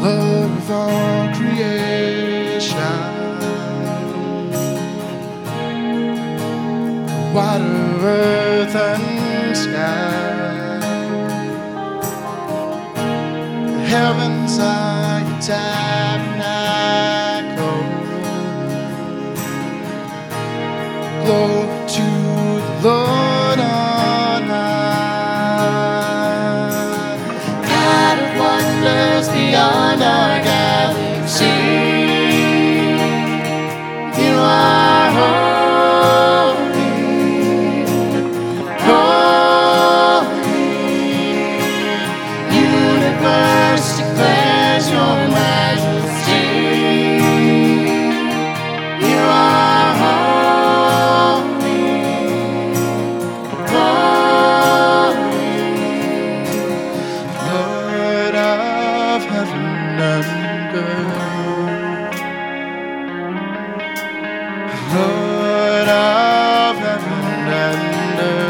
love of all creation, water, earth, and sky, the heavens are your time. Lord of heaven and earth.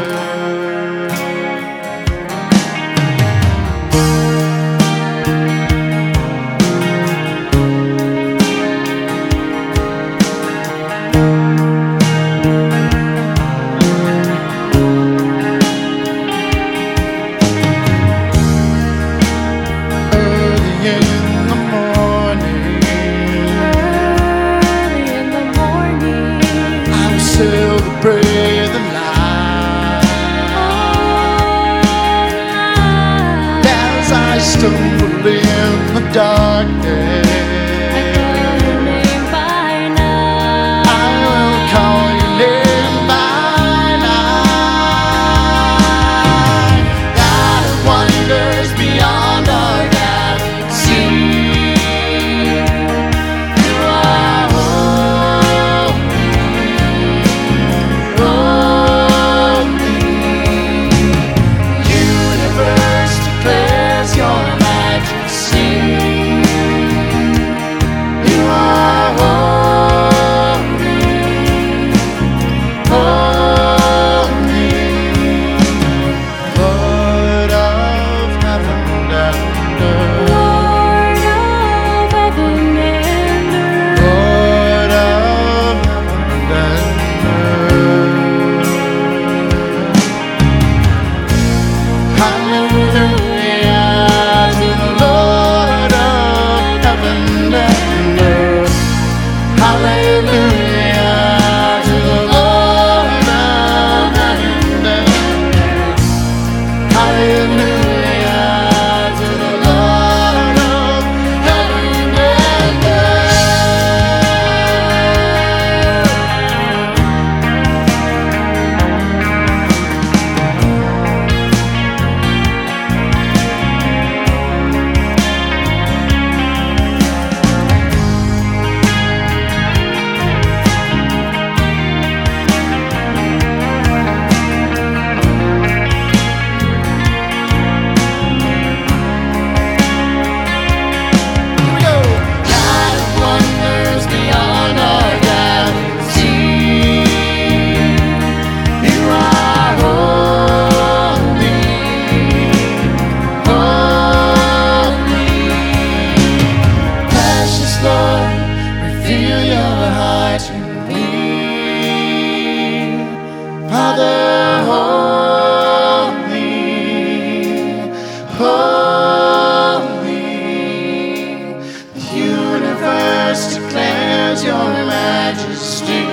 To me, Father, holy, holy. The universe declares your majesty.